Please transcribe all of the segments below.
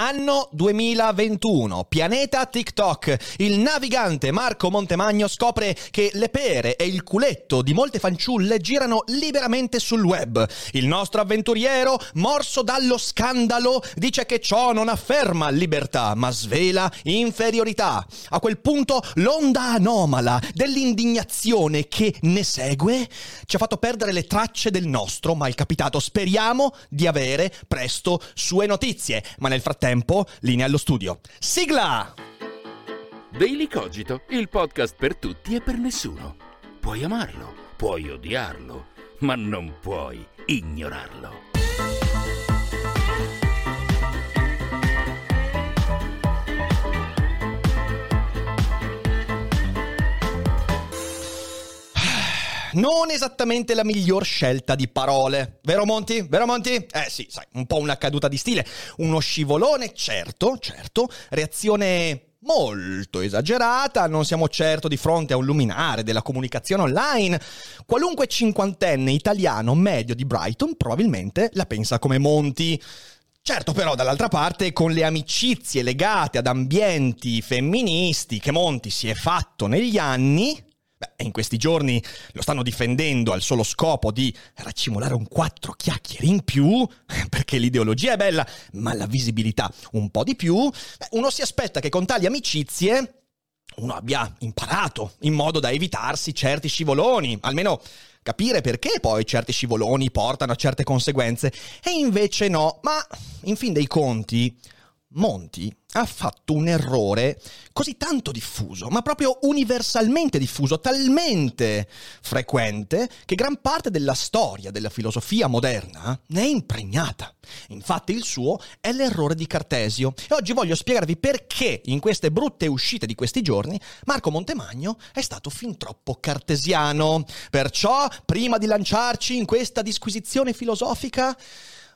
Anno 2021, pianeta TikTok. Il navigante Marco Montemagno scopre che le pere e il culetto di molte fanciulle girano liberamente sul web. Il nostro avventuriero, morso dallo scandalo, dice che ciò non afferma libertà, ma svela inferiorità. A quel punto l'onda anomala dell'indignazione che ne segue ci ha fatto perdere le tracce del nostro mal capitato. Speriamo di avere presto sue notizie, ma nel frattempo tempo, linea allo studio. Sigla! Daily Cogito, il podcast per tutti e per nessuno. Puoi amarlo, puoi odiarlo, ma non puoi ignorarlo. Non esattamente la miglior scelta di parole. Vero Monti? Vero Monti? Eh sì, sai, un po' una caduta di stile, uno scivolone, certo, certo, reazione molto esagerata, non siamo certo di fronte a un luminare della comunicazione online. Qualunque cinquantenne italiano medio di Brighton probabilmente la pensa come Monti. Certo però dall'altra parte con le amicizie legate ad ambienti femministi che Monti si è fatto negli anni, Beh, in questi giorni lo stanno difendendo al solo scopo di raccimolare un quattro chiacchiere in più, perché l'ideologia è bella, ma la visibilità un po' di più. Beh, uno si aspetta che con tali amicizie uno abbia imparato in modo da evitarsi certi scivoloni, almeno capire perché poi certi scivoloni portano a certe conseguenze. E invece no, ma in fin dei conti, Monti ha fatto un errore così tanto diffuso, ma proprio universalmente diffuso, talmente frequente che gran parte della storia della filosofia moderna ne è impregnata. Infatti il suo è l'errore di Cartesio. E oggi voglio spiegarvi perché in queste brutte uscite di questi giorni Marco Montemagno è stato fin troppo cartesiano. Perciò, prima di lanciarci in questa disquisizione filosofica,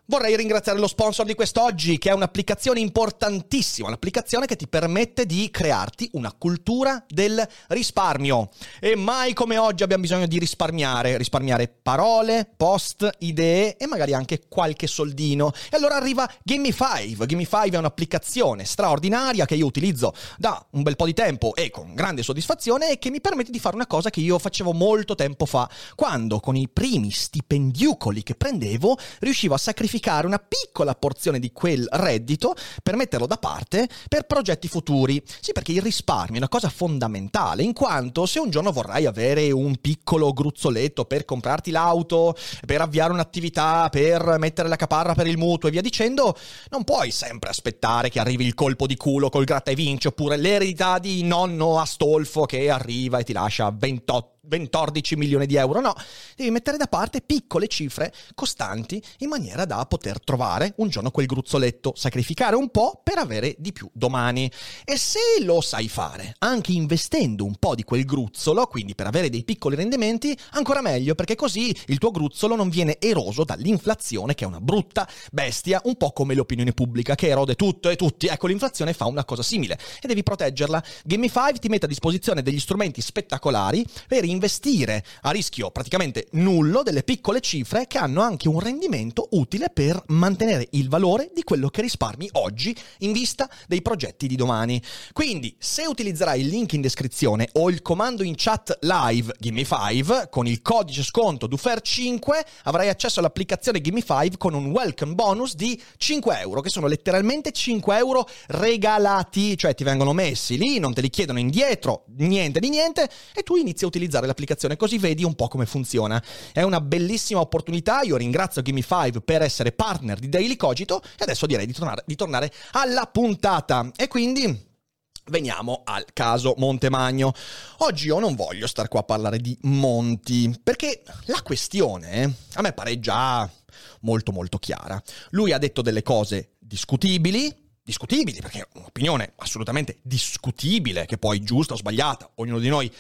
Vorrei ringraziare lo sponsor di quest'oggi, che è un'applicazione importantissima, un'applicazione che ti permette di crearti una cultura del risparmio. E mai come oggi abbiamo bisogno di risparmiare, risparmiare parole, post, idee e magari anche qualche soldino. E allora arriva Gimme5. Gimme5 è un'applicazione straordinaria che io utilizzo da un bel po' di tempo e con grande soddisfazione e che mi permette di fare una cosa che io facevo molto tempo fa, quando con i primi stipendiucoli che prendevo riuscivo a sacrificare sacrificare una piccola porzione di quel reddito per metterlo da parte per progetti futuri. Sì, perché il risparmio è una cosa fondamentale, in quanto se un giorno vorrai avere un piccolo gruzzoletto per comprarti l'auto, per avviare un'attività, per mettere la caparra per il mutuo e via dicendo, non puoi sempre aspettare che arrivi il colpo di culo col gratta e vinci oppure l'eredità di nonno Astolfo che arriva e ti lascia 28 14 milioni di euro, no, devi mettere da parte piccole cifre costanti in maniera da poter trovare un giorno quel gruzzoletto, sacrificare un po' per avere di più domani. E se lo sai fare, anche investendo un po' di quel gruzzolo, quindi per avere dei piccoli rendimenti, ancora meglio, perché così il tuo gruzzolo non viene eroso dall'inflazione, che è una brutta bestia, un po' come l'opinione pubblica che erode tutto e tutti. Ecco, l'inflazione fa una cosa simile e devi proteggerla. Gamify ti mette a disposizione degli strumenti spettacolari per investire a rischio praticamente nullo delle piccole cifre che hanno anche un rendimento utile per mantenere il valore di quello che risparmi oggi in vista dei progetti di domani. Quindi, se utilizzerai il link in descrizione o il comando in chat live Gimme 5 con il codice sconto DUFER5 avrai accesso all'applicazione Gimme 5 con un welcome bonus di 5 euro, che sono letteralmente 5 euro regalati, cioè ti vengono messi lì, non te li chiedono indietro, niente di niente, e tu inizi a utilizzare l'applicazione così vedi un po' come funziona. È una bellissima opportunità, io ringrazio Gimme 5 per essere partner di Daily Cogito e adesso direi di tornare, di tornare alla puntata. E quindi... Veniamo al caso Montemagno. Oggi io non voglio star qua a parlare di Monti, perché la questione a me pare già molto molto chiara. Lui ha detto delle cose discutibili, discutibili perché è un'opinione assolutamente discutibile, che poi giusta o sbagliata, ognuno di noi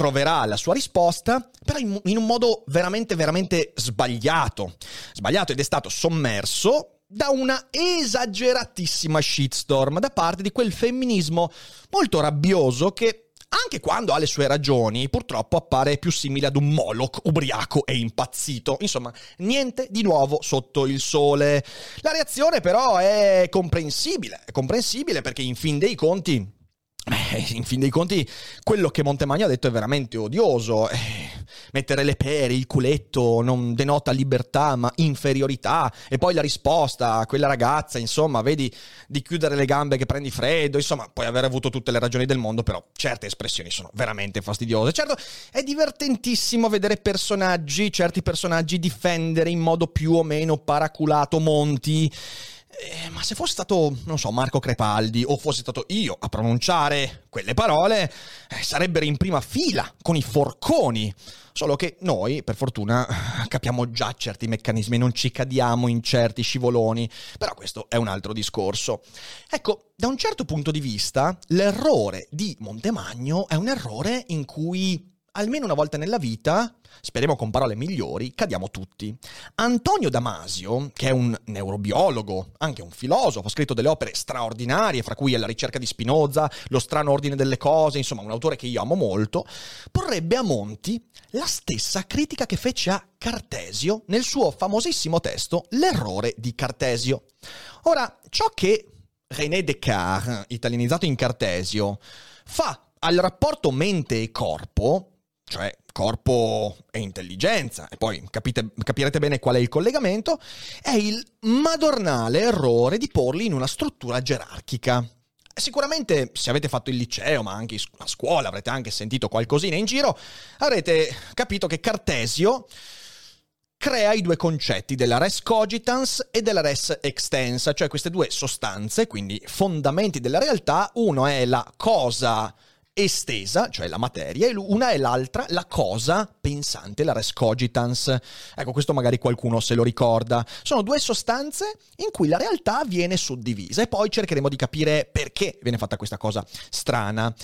troverà la sua risposta, però in, in un modo veramente, veramente sbagliato. Sbagliato ed è stato sommerso da una esageratissima shitstorm da parte di quel femminismo molto rabbioso che anche quando ha le sue ragioni, purtroppo appare più simile ad un Moloch ubriaco e impazzito. Insomma, niente di nuovo sotto il sole. La reazione però è comprensibile, è comprensibile perché in fin dei conti in fin dei conti, quello che Montemagno ha detto è veramente odioso. Eh, mettere le pere, il culetto, non denota libertà, ma inferiorità. E poi la risposta a quella ragazza, insomma, vedi di chiudere le gambe che prendi freddo. Insomma, puoi aver avuto tutte le ragioni del mondo, però certe espressioni sono veramente fastidiose. Certo, è divertentissimo vedere personaggi, certi personaggi, difendere in modo più o meno paraculato Monti. Eh, ma se fosse stato, non so, Marco Crepaldi o fosse stato io a pronunciare quelle parole, eh, sarebbero in prima fila con i forconi. Solo che noi, per fortuna, capiamo già certi meccanismi, non ci cadiamo in certi scivoloni. Però questo è un altro discorso. Ecco, da un certo punto di vista, l'errore di Montemagno è un errore in cui almeno una volta nella vita, speriamo con parole migliori, cadiamo tutti. Antonio Damasio, che è un neurobiologo, anche un filosofo, ha scritto delle opere straordinarie, fra cui La ricerca di Spinoza, Lo strano ordine delle cose, insomma un autore che io amo molto, porrebbe a Monti la stessa critica che fece a Cartesio nel suo famosissimo testo L'errore di Cartesio. Ora, ciò che René Descartes, italianizzato in Cartesio, fa al rapporto mente e corpo, cioè corpo e intelligenza, e poi capite, capirete bene qual è il collegamento, è il madornale errore di porli in una struttura gerarchica. Sicuramente se avete fatto il liceo, ma anche a scuola, avrete anche sentito qualcosina in giro, avrete capito che Cartesio crea i due concetti della res cogitans e della res extensa, cioè queste due sostanze, quindi fondamenti della realtà, uno è la cosa estesa, cioè la materia, e una è l'altra, la cosa pensante, la res cogitans. Ecco, questo magari qualcuno se lo ricorda. Sono due sostanze in cui la realtà viene suddivisa e poi cercheremo di capire perché viene fatta questa cosa strana.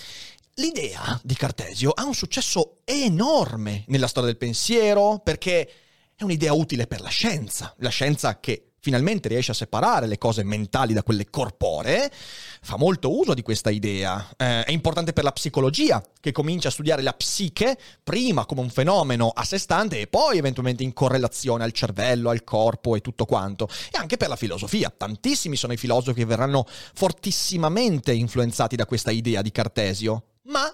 L'idea di Cartesio ha un successo enorme nella storia del pensiero perché è un'idea utile per la scienza, la scienza che finalmente riesce a separare le cose mentali da quelle corporee, fa molto uso di questa idea. Eh, è importante per la psicologia, che comincia a studiare la psiche prima come un fenomeno a sé stante e poi eventualmente in correlazione al cervello, al corpo e tutto quanto. E anche per la filosofia. Tantissimi sono i filosofi che verranno fortissimamente influenzati da questa idea di Cartesio. Ma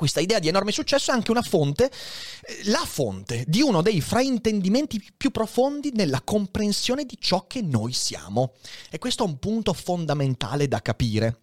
questa idea di enorme successo è anche una fonte, eh, la fonte di uno dei fraintendimenti più profondi nella comprensione di ciò che noi siamo. E questo è un punto fondamentale da capire.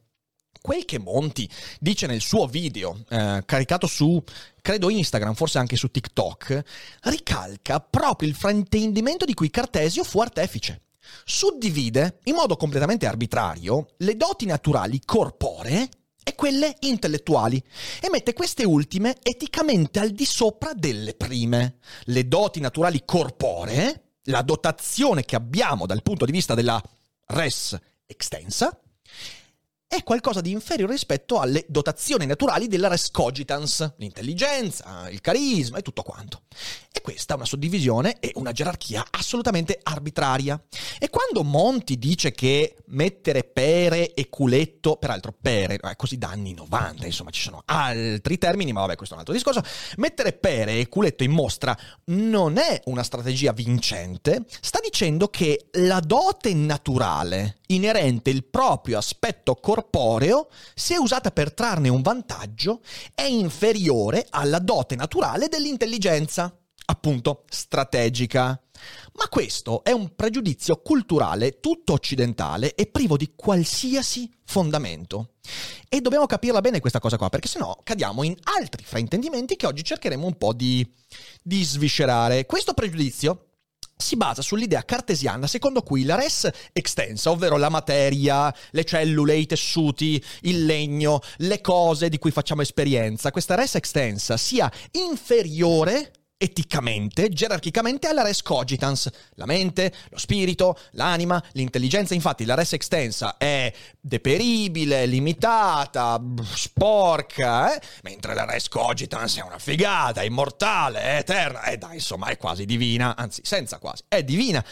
Quel che Monti dice nel suo video, eh, caricato su, credo Instagram, forse anche su TikTok, ricalca proprio il fraintendimento di cui Cartesio fu artefice. Suddivide, in modo completamente arbitrario, le doti naturali corporee e quelle intellettuali e mette queste ultime eticamente al di sopra delle prime. Le doti naturali corporee, la dotazione che abbiamo dal punto di vista della res extensa, è qualcosa di inferiore rispetto alle dotazioni naturali della res cogitans, l'intelligenza, il carisma e tutto quanto. E questa è una suddivisione e una gerarchia assolutamente arbitraria. E quando Monti dice che mettere pere e culetto, peraltro pere, è così da anni 90, insomma ci sono altri termini, ma vabbè questo è un altro discorso, mettere pere e culetto in mostra non è una strategia vincente, sta dicendo che la dote naturale inerente il proprio aspetto corporeo, se usata per trarne un vantaggio, è inferiore alla dote naturale dell'intelligenza appunto strategica. Ma questo è un pregiudizio culturale tutto occidentale e privo di qualsiasi fondamento. E dobbiamo capirla bene questa cosa qua, perché sennò cadiamo in altri fraintendimenti che oggi cercheremo un po' di, di sviscerare. Questo pregiudizio si basa sull'idea cartesiana secondo cui la res extensa, ovvero la materia, le cellule, i tessuti, il legno, le cose di cui facciamo esperienza, questa res extensa sia inferiore eticamente, gerarchicamente alla res cogitans, la mente, lo spirito, l'anima, l'intelligenza. Infatti la res extensa è deperibile, limitata, sporca, eh? mentre la res cogitans è una figata, immortale, è eterna, e eh, dai, insomma, è quasi divina, anzi, senza quasi, è divina.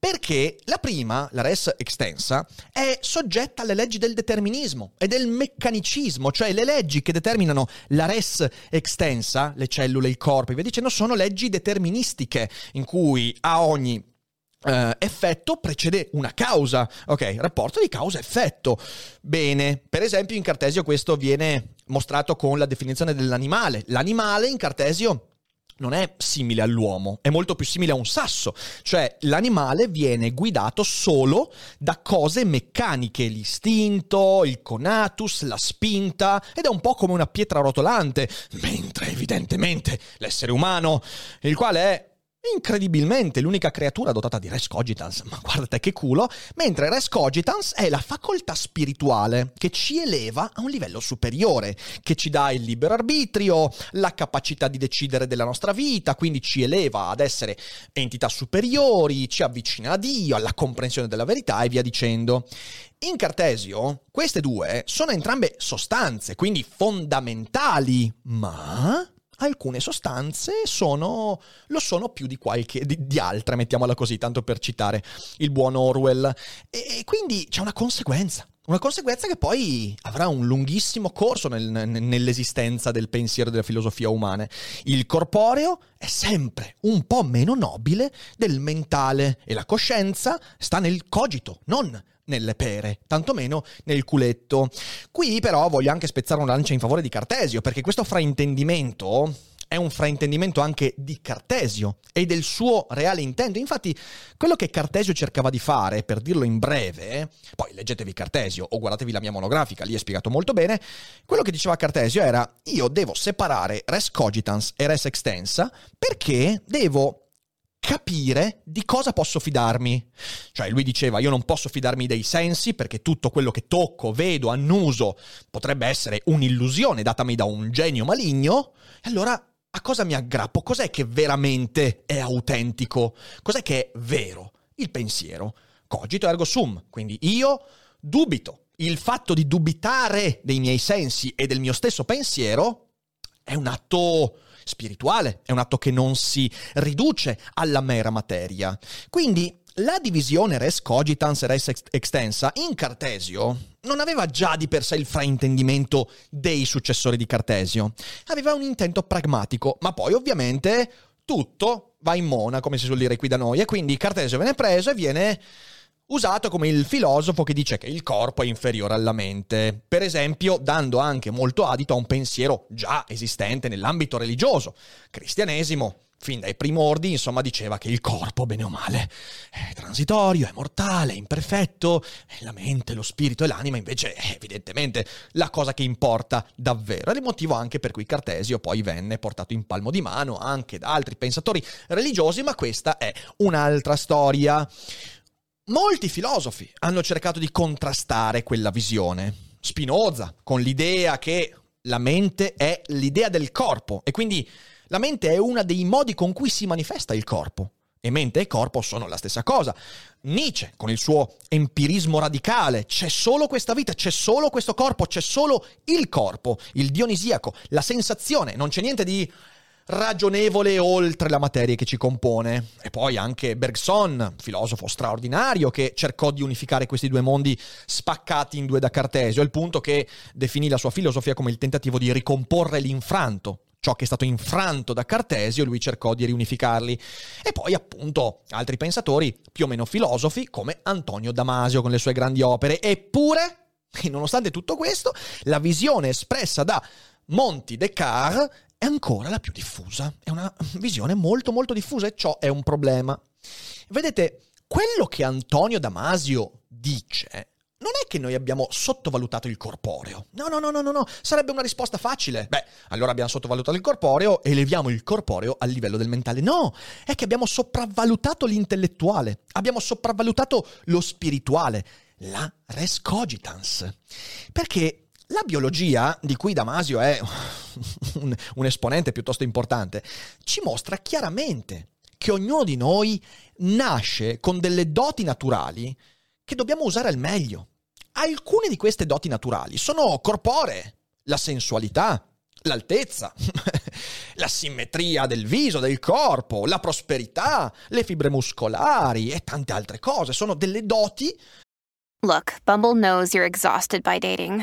Perché la prima, la res extensa, è soggetta alle leggi del determinismo e del meccanicismo, cioè le leggi che determinano la res extensa, le cellule, il corpo e via dicendo, sono leggi deterministiche, in cui a ogni Uh, effetto precede una causa. Ok, rapporto di causa-effetto. Bene, per esempio in Cartesio questo viene mostrato con la definizione dell'animale. L'animale in Cartesio non è simile all'uomo, è molto più simile a un sasso, cioè l'animale viene guidato solo da cose meccaniche, l'istinto, il conatus, la spinta, ed è un po' come una pietra rotolante, mentre evidentemente l'essere umano, il quale è Incredibilmente l'unica creatura dotata di res cogitans, ma guardate che culo, mentre res cogitans è la facoltà spirituale che ci eleva a un livello superiore, che ci dà il libero arbitrio, la capacità di decidere della nostra vita, quindi ci eleva ad essere entità superiori, ci avvicina a Dio, alla comprensione della verità e via dicendo. In Cartesio, queste due sono entrambe sostanze, quindi fondamentali, ma alcune sostanze sono, lo sono più di qualche, di, di, altre, mettiamola così, tanto per citare il buon Orwell. E quindi c'è una conseguenza. Una conseguenza che poi avrà un lunghissimo corso nel, nell'esistenza del pensiero e della filosofia umane. Il corporeo è sempre un po' meno nobile del mentale e la coscienza sta nel cogito, non nelle pere, tantomeno nel culetto. Qui però voglio anche spezzare una lancia in favore di Cartesio, perché questo fraintendimento è un fraintendimento anche di Cartesio e del suo reale intento. Infatti, quello che Cartesio cercava di fare, per dirlo in breve, poi leggetevi Cartesio o guardatevi la mia monografica, lì è spiegato molto bene, quello che diceva Cartesio era io devo separare res cogitans e res extensa perché devo capire di cosa posso fidarmi. Cioè lui diceva io non posso fidarmi dei sensi perché tutto quello che tocco, vedo, annuso potrebbe essere un'illusione datami da un genio maligno. E allora a cosa mi aggrappo? Cos'è che veramente è autentico? Cos'è che è vero? Il pensiero. Cogito ergo sum. Quindi io dubito. Il fatto di dubitare dei miei sensi e del mio stesso pensiero è un atto spirituale, è un atto che non si riduce alla mera materia. Quindi la divisione res cogitans e res extensa in Cartesio non aveva già di per sé il fraintendimento dei successori di Cartesio, aveva un intento pragmatico, ma poi ovviamente tutto va in mona, come si suol dire qui da noi, e quindi Cartesio viene preso e viene usato come il filosofo che dice che il corpo è inferiore alla mente, per esempio dando anche molto adito a un pensiero già esistente nell'ambito religioso. Cristianesimo, fin dai primordi, insomma, diceva che il corpo, bene o male, è transitorio, è mortale, è imperfetto, la mente, lo spirito e l'anima invece è evidentemente la cosa che importa davvero. Ed è il motivo anche per cui Cartesio poi venne portato in palmo di mano anche da altri pensatori religiosi, ma questa è un'altra storia. Molti filosofi hanno cercato di contrastare quella visione. Spinoza, con l'idea che la mente è l'idea del corpo e quindi la mente è uno dei modi con cui si manifesta il corpo. E mente e corpo sono la stessa cosa. Nietzsche, con il suo empirismo radicale, c'è solo questa vita, c'è solo questo corpo, c'è solo il corpo, il dionisiaco, la sensazione, non c'è niente di ragionevole oltre la materia che ci compone. E poi anche Bergson, filosofo straordinario, che cercò di unificare questi due mondi spaccati in due da Cartesio, al punto che definì la sua filosofia come il tentativo di ricomporre l'infranto, ciò che è stato infranto da Cartesio, lui cercò di riunificarli. E poi appunto altri pensatori più o meno filosofi come Antonio Damasio con le sue grandi opere. Eppure, nonostante tutto questo, la visione espressa da Monti Descartes è ancora la più diffusa. È una visione molto molto diffusa e ciò è un problema. Vedete, quello che Antonio Damasio dice non è che noi abbiamo sottovalutato il corporeo. No, no, no, no, no, no. Sarebbe una risposta facile. Beh, allora abbiamo sottovalutato il corporeo eleviamo il corporeo al livello del mentale. No, è che abbiamo sopravvalutato l'intellettuale, abbiamo sopravvalutato lo spirituale, la res cogitans. Perché la biologia, di cui Damasio è un, un, esponente piuttosto importante, ci mostra chiaramente che ognuno di noi nasce con delle doti naturali che dobbiamo usare al meglio. Alcune di queste doti naturali sono corporee, la sensualità, l'altezza, la simmetria del viso, del corpo, la prosperità, le fibre muscolari e tante altre cose. Sono delle doti. Look, Bumble knows you're exhausted by dating.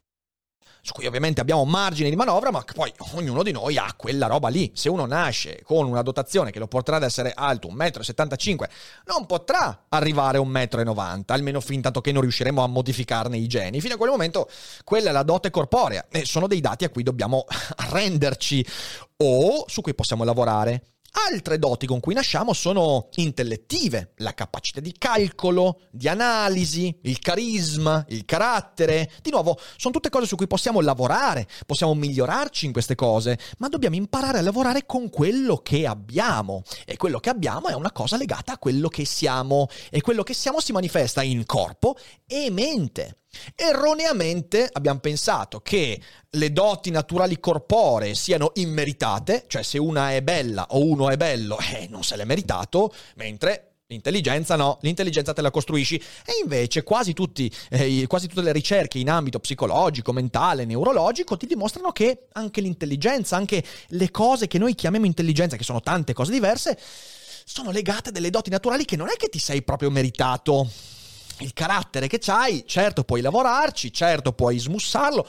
Su cui ovviamente abbiamo margine di manovra, ma che poi ognuno di noi ha quella roba lì. Se uno nasce con una dotazione che lo porterà ad essere alto 1,75 m, non potrà arrivare a 1,90 m, almeno fin tanto che non riusciremo a modificarne i geni. Fino a quel momento quella è la dote corporea e sono dei dati a cui dobbiamo arrenderci o su cui possiamo lavorare. Altre doti con cui nasciamo sono intellettive, la capacità di calcolo, di analisi, il carisma, il carattere. Di nuovo, sono tutte cose su cui possiamo lavorare, possiamo migliorarci in queste cose, ma dobbiamo imparare a lavorare con quello che abbiamo. E quello che abbiamo è una cosa legata a quello che siamo. E quello che siamo si manifesta in corpo e mente. Erroneamente abbiamo pensato che le doti naturali corporee siano immeritate, cioè se una è bella o uno è bello, eh, non se l'è meritato, mentre L'intelligenza no, l'intelligenza te la costruisci. E invece quasi, tutti, eh, quasi, tutte le ricerche in ambito psicologico, mentale, neurologico ti dimostrano che anche l'intelligenza, anche le cose che noi chiamiamo intelligenza, che sono tante cose diverse, sono legate a delle doti naturali che non è che ti sei proprio meritato il carattere che c'hai, certo puoi lavorarci, certo puoi smussarlo,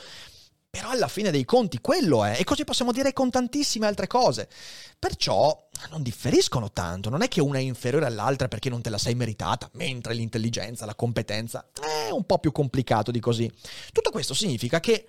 però alla fine dei conti quello è, e così possiamo dire con tantissime altre cose. Perciò non differiscono tanto, non è che una è inferiore all'altra perché non te la sei meritata, mentre l'intelligenza, la competenza è un po' più complicato di così. Tutto questo significa che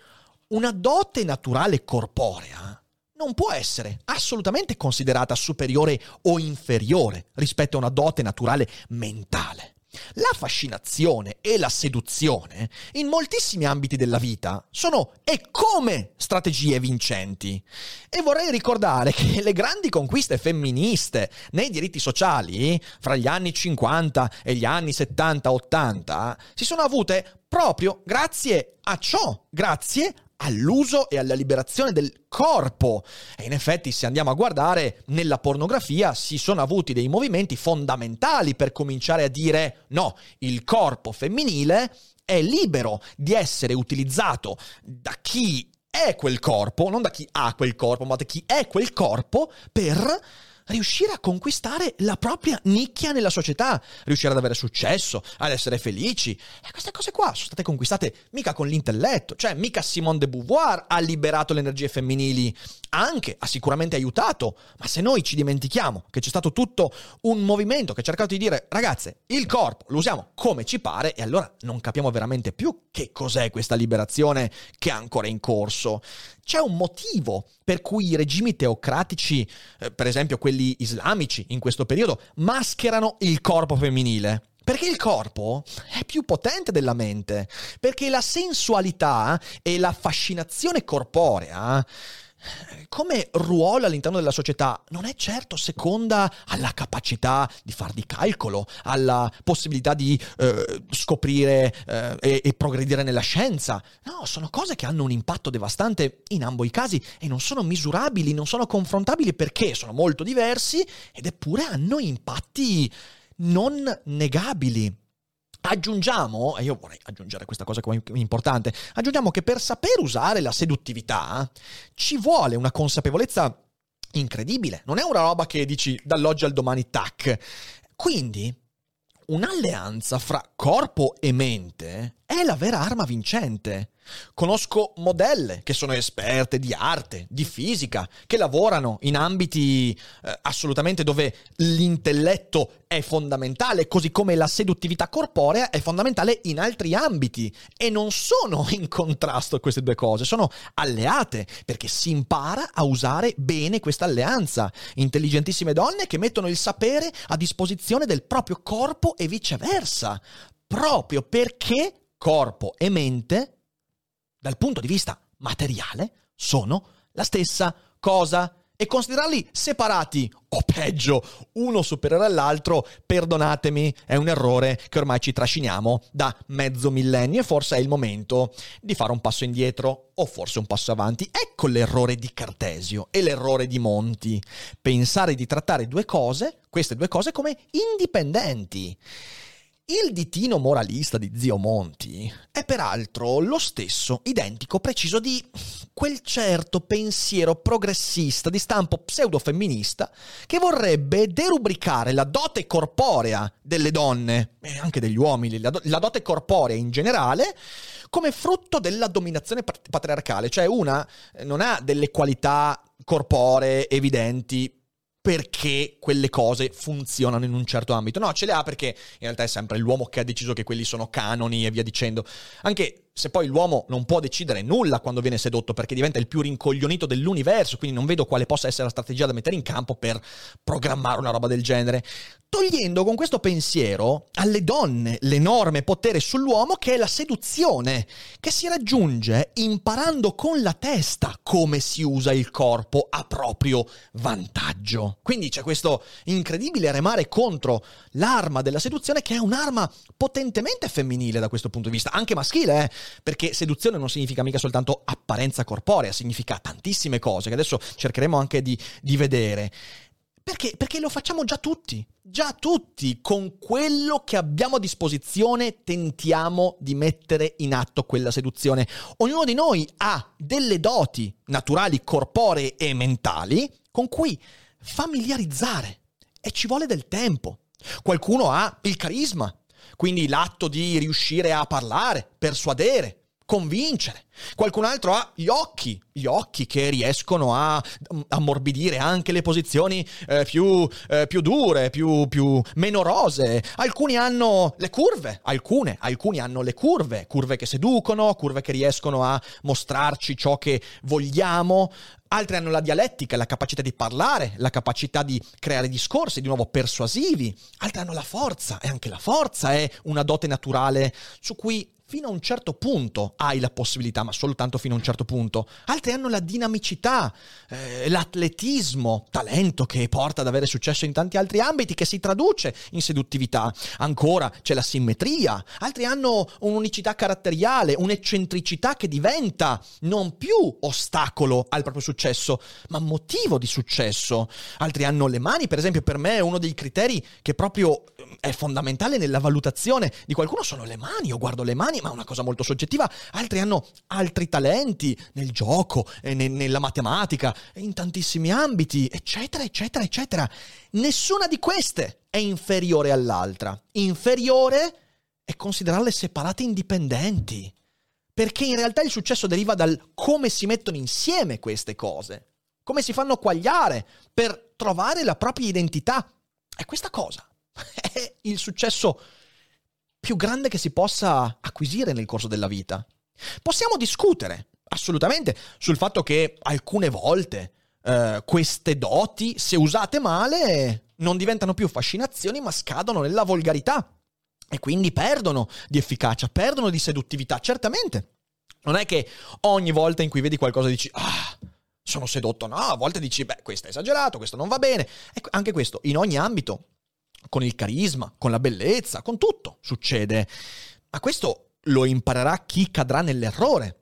una dote naturale corporea non può essere assolutamente considerata superiore o inferiore rispetto a una dote naturale mentale. La fascinazione e la seduzione in moltissimi ambiti della vita sono e come strategie vincenti. E vorrei ricordare che le grandi conquiste femministe nei diritti sociali fra gli anni 50 e gli anni 70-80 si sono avute proprio grazie a ciò, grazie all'uso e alla liberazione del corpo. E in effetti, se andiamo a guardare, nella pornografia si sono avuti dei movimenti fondamentali per cominciare a dire no, il corpo femminile è libero di essere utilizzato da chi è quel corpo, non da chi ha quel corpo, ma da chi è quel corpo per riuscire a conquistare la propria nicchia nella società, riuscire ad avere successo, ad essere felici. E queste cose qua sono state conquistate mica con l'intelletto, cioè mica Simone de Beauvoir ha liberato le energie femminili, anche, ha sicuramente aiutato, ma se noi ci dimentichiamo che c'è stato tutto un movimento che ha cercato di dire ragazze, il corpo lo usiamo come ci pare e allora non capiamo veramente più che cos'è questa liberazione che è ancora in corso. C'è un motivo per cui i regimi teocratici, eh, per esempio quelli islamici in questo periodo, mascherano il corpo femminile. Perché il corpo è più potente della mente, perché la sensualità e la fascinazione corporea come ruolo all'interno della società non è certo seconda alla capacità di far di calcolo, alla possibilità di eh, scoprire eh, e, e progredire nella scienza. No, sono cose che hanno un impatto devastante in ambo i casi e non sono misurabili, non sono confrontabili perché sono molto diversi ed eppure hanno impatti non negabili. Aggiungiamo, e io vorrei aggiungere questa cosa come importante, aggiungiamo che per saper usare la seduttività ci vuole una consapevolezza incredibile. Non è una roba che dici dall'oggi al domani tac. Quindi un'alleanza fra corpo e mente è la vera arma vincente. Conosco modelle che sono esperte di arte, di fisica, che lavorano in ambiti eh, assolutamente dove l'intelletto è fondamentale, così come la seduttività corporea è fondamentale in altri ambiti. E non sono in contrasto queste due cose, sono alleate, perché si impara a usare bene questa alleanza. Intelligentissime donne che mettono il sapere a disposizione del proprio corpo e viceversa, proprio perché corpo e mente dal punto di vista materiale sono la stessa cosa e considerarli separati o peggio, uno superiore all'altro, perdonatemi, è un errore che ormai ci trasciniamo da mezzo millennio e forse è il momento di fare un passo indietro o forse un passo avanti. Ecco l'errore di Cartesio e l'errore di Monti, pensare di trattare due cose, queste due cose come indipendenti. Il ditino moralista di Zio Monti è peraltro lo stesso, identico, preciso di quel certo pensiero progressista di stampo pseudo-femminista che vorrebbe derubricare la dote corporea delle donne e anche degli uomini, la, do- la dote corporea in generale, come frutto della dominazione patriarcale, cioè una non ha delle qualità corporee evidenti perché quelle cose funzionano in un certo ambito. No, ce le ha perché in realtà è sempre l'uomo che ha deciso che quelli sono canoni e via dicendo. Anche se poi l'uomo non può decidere nulla quando viene sedotto perché diventa il più rincoglionito dell'universo, quindi non vedo quale possa essere la strategia da mettere in campo per programmare una roba del genere. Togliendo con questo pensiero alle donne l'enorme potere sull'uomo che è la seduzione, che si raggiunge imparando con la testa come si usa il corpo a proprio vantaggio. Quindi c'è questo incredibile remare contro l'arma della seduzione che è un'arma potentemente femminile da questo punto di vista, anche maschile, eh? Perché seduzione non significa mica soltanto apparenza corporea, significa tantissime cose che adesso cercheremo anche di, di vedere. Perché? Perché lo facciamo già tutti, già tutti, con quello che abbiamo a disposizione tentiamo di mettere in atto quella seduzione. Ognuno di noi ha delle doti naturali, corporee e mentali con cui familiarizzare e ci vuole del tempo. Qualcuno ha il carisma, quindi l'atto di riuscire a parlare, persuadere, convincere. Qualcun altro ha gli occhi, gli occhi che riescono a ammorbidire anche le posizioni eh, più, eh, più, dure, più, più meno rose. Alcuni hanno le curve, alcune, alcuni hanno le curve, curve che seducono, curve che riescono a mostrarci ciò che vogliamo. Altri hanno la dialettica, la capacità di parlare, la capacità di creare discorsi, di nuovo persuasivi. Altri hanno la forza, e anche la forza è una dote naturale su cui fino a un certo punto hai la possibilità, ma soltanto fino a un certo punto. Altri hanno la dinamicità, eh, l'atletismo, talento che porta ad avere successo in tanti altri ambiti, che si traduce in seduttività. Ancora c'è la simmetria. Altri hanno un'unicità caratteriale, un'eccentricità che diventa non più ostacolo al proprio successo, ma motivo di successo. Altri hanno le mani, per esempio, per me è uno dei criteri che proprio eh, è fondamentale nella valutazione di qualcuno sono le mani. Io guardo le mani, ma è una cosa molto soggettiva, altri hanno altri talenti nel gioco, ne, nella matematica, in tantissimi ambiti, eccetera, eccetera, eccetera. Nessuna di queste è inferiore all'altra. Inferiore è considerarle separate indipendenti. Perché in realtà il successo deriva dal come si mettono insieme queste cose, come si fanno quagliare per trovare la propria identità. E questa cosa è il successo più grande che si possa acquisire nel corso della vita. Possiamo discutere, assolutamente, sul fatto che alcune volte eh, queste doti, se usate male, non diventano più fascinazioni, ma scadono nella volgarità. E quindi perdono di efficacia, perdono di seduttività. Certamente. Non è che ogni volta in cui vedi qualcosa dici, ah, sono sedotto, no, a volte dici, beh, questo è esagerato, questo non va bene. Ecco, anche questo, in ogni ambito, con il carisma, con la bellezza, con tutto succede. Ma questo lo imparerà chi cadrà nell'errore.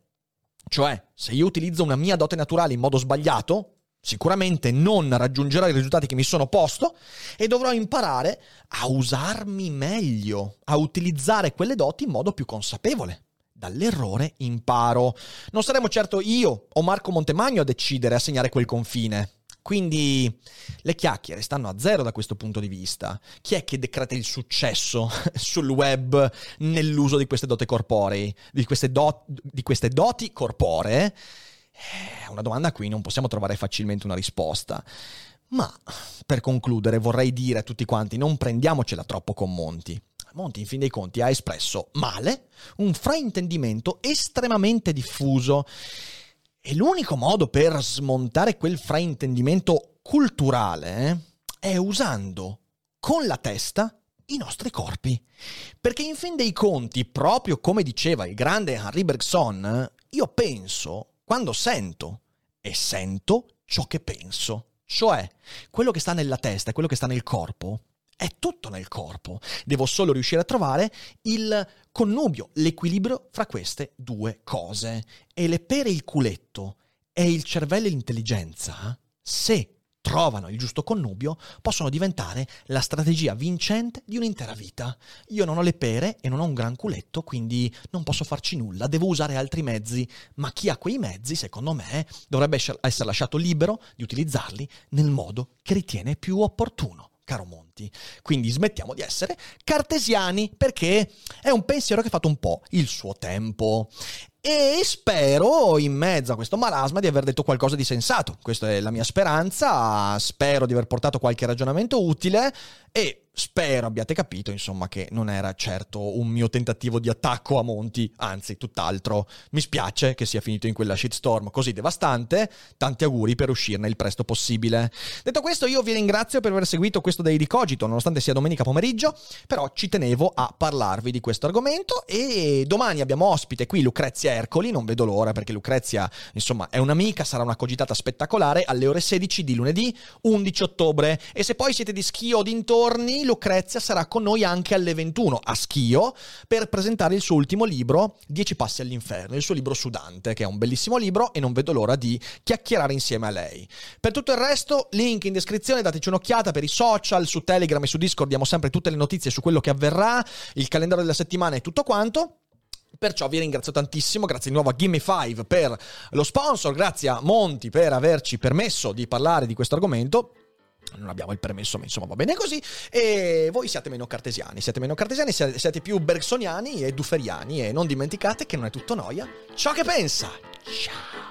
Cioè, se io utilizzo una mia dote naturale in modo sbagliato, sicuramente non raggiungerò i risultati che mi sono posto e dovrò imparare a usarmi meglio, a utilizzare quelle doti in modo più consapevole. Dall'errore imparo. Non saremo certo io o Marco Montemagno a decidere, a segnare quel confine. Quindi le chiacchiere stanno a zero da questo punto di vista. Chi è che decreta il successo sul web nell'uso di queste doti corporei, di queste, do- di queste doti corporee? È una domanda a cui non possiamo trovare facilmente una risposta. Ma per concludere vorrei dire a tutti quanti non prendiamocela troppo con Monti. Monti in fin dei conti ha espresso male un fraintendimento estremamente diffuso e l'unico modo per smontare quel fraintendimento culturale è usando con la testa i nostri corpi. Perché in fin dei conti, proprio come diceva il grande Henri Bergson, io penso quando sento e sento ciò che penso. Cioè, quello che sta nella testa e quello che sta nel corpo è tutto nel corpo. Devo solo riuscire a trovare il connubio, l'equilibrio fra queste due cose. E le pere il culetto e il cervello e l'intelligenza, se trovano il giusto connubio, possono diventare la strategia vincente di un'intera vita. Io non ho le pere e non ho un gran culetto, quindi non posso farci nulla, devo usare altri mezzi, ma chi ha quei mezzi, secondo me, dovrebbe essere lasciato libero di utilizzarli nel modo che ritiene più opportuno caro Monti. Quindi smettiamo di essere cartesiani perché è un pensiero che ha fatto un po' il suo tempo. E spero, in mezzo a questo marasma, di aver detto qualcosa di sensato. Questa è la mia speranza. Spero di aver portato qualche ragionamento utile e spero abbiate capito, insomma, che non era certo un mio tentativo di attacco a Monti, anzi, tutt'altro. Mi spiace che sia finito in quella shitstorm così devastante. Tanti auguri per uscirne il presto possibile. Detto questo, io vi ringrazio per aver seguito questo Daily Cogito, nonostante sia domenica pomeriggio, però ci tenevo a parlarvi di questo argomento e domani abbiamo ospite qui Lucrezia Ercoli, non vedo l'ora perché Lucrezia, insomma, è un'amica, sarà una cogitata spettacolare alle ore 16 di lunedì 11 ottobre e se poi siete di Schio o dintorni, Lucrezia sarà con noi anche alle 21 a Schio per presentare il suo ultimo libro, 10 passi all'inferno, il suo libro sudante, che è un bellissimo libro e non vedo l'ora di chiacchierare insieme a lei. Per tutto il resto, link in descrizione, dateci un'occhiata per i social, su Telegram e su Discord diamo sempre tutte le notizie su quello che avverrà, il calendario della settimana e tutto quanto. Perciò vi ringrazio tantissimo, grazie di nuovo a Gimme 5 per lo sponsor, grazie a Monti per averci permesso di parlare di questo argomento non abbiamo il permesso, ma insomma va bene così. E voi siate meno cartesiani, siete meno cartesiani, siete più bergsoniani e dufferiani. E non dimenticate che non è tutto noia ciò che pensa. Ciao!